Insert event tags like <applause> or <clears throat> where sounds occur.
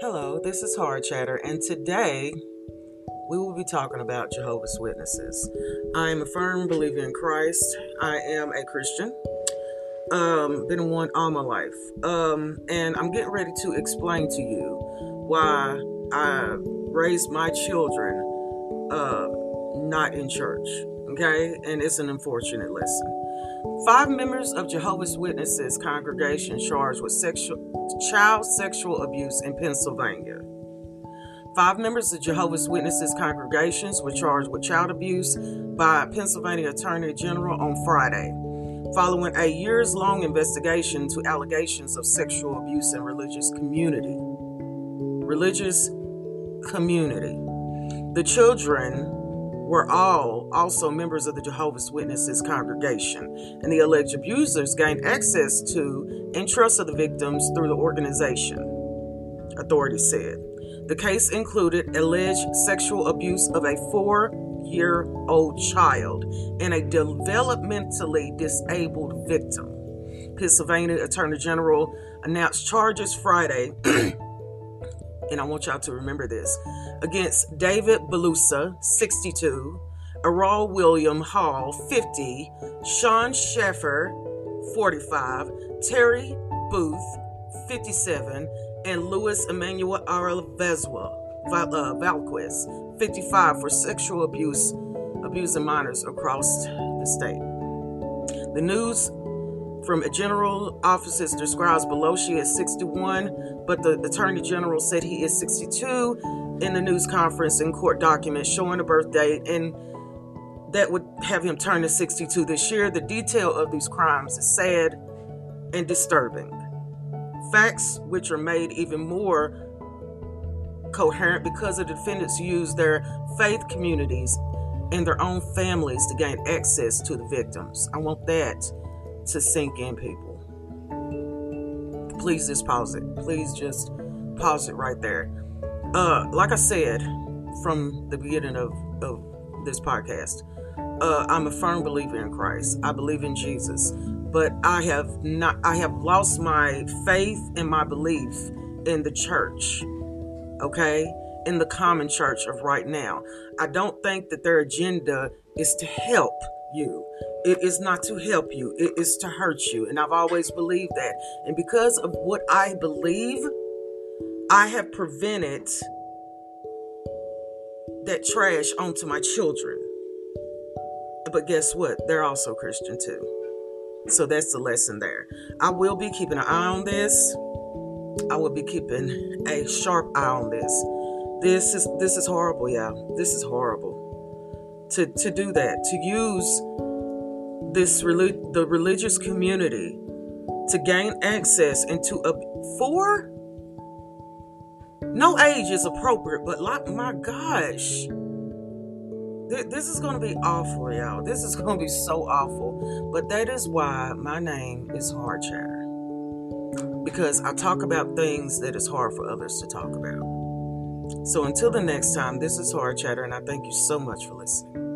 y'all. This is Hard Chatter, and today we will be talking about Jehovah's Witnesses. I am a firm believer in Christ. I am a Christian. Um, been one all my life. Um, and I'm getting ready to explain to you why I raised my children uh, not in church. Okay, and it's an unfortunate lesson. Five members of Jehovah's Witnesses congregation charged with sexual, child sexual abuse in Pennsylvania. Five members of Jehovah's Witnesses congregations were charged with child abuse by Pennsylvania Attorney General on Friday, following a years long investigation to allegations of sexual abuse in religious community. Religious community. The children were all also members of the Jehovah's Witnesses congregation, and the alleged abusers gained access to and trust of the victims through the organization, authorities said. The case included alleged sexual abuse of a four year old child and a developmentally disabled victim. Pennsylvania Attorney General announced charges Friday, <clears throat> and I want y'all to remember this against David Bellucci, 62, Errol William Hall, 50, Sean Sheffer, 45, Terry Booth, 57, and Louis Emmanuel Arvezwa, uh, Valquez, 55, for sexual abuse, abusing minors across the state. The news from a general offices describes Bellucci is 61, but the attorney general said he is 62 in the news conference and court documents showing a birth date, and that would have him turn to 62 this year. The detail of these crimes is sad and disturbing. Facts which are made even more coherent because the defendants use their faith communities and their own families to gain access to the victims. I want that to sink in, people. Please just pause it. Please just pause it right there uh, like I said from the beginning of, of this podcast, uh, I'm a firm believer in Christ. I believe in Jesus, but I have not. I have lost my faith and my belief in the church. Okay, in the common church of right now. I don't think that their agenda is to help you. It is not to help you. It is to hurt you, and I've always believed that. And because of what I believe I have prevented that trash onto my children. But guess what? They're also Christian too. So that's the lesson there. I will be keeping an eye on this. I will be keeping a sharp eye on this. This is this is horrible, y'all. This is horrible. To to do that, to use this relig- the religious community to gain access into a four no age is appropriate, but like my gosh. This is to be awful, y'all. This is to be so awful. But that is why my name is Hard Chatter. Because I talk about things that is hard for others to talk about. So until the next time, this is Hard Chatter, and I thank you so much for listening.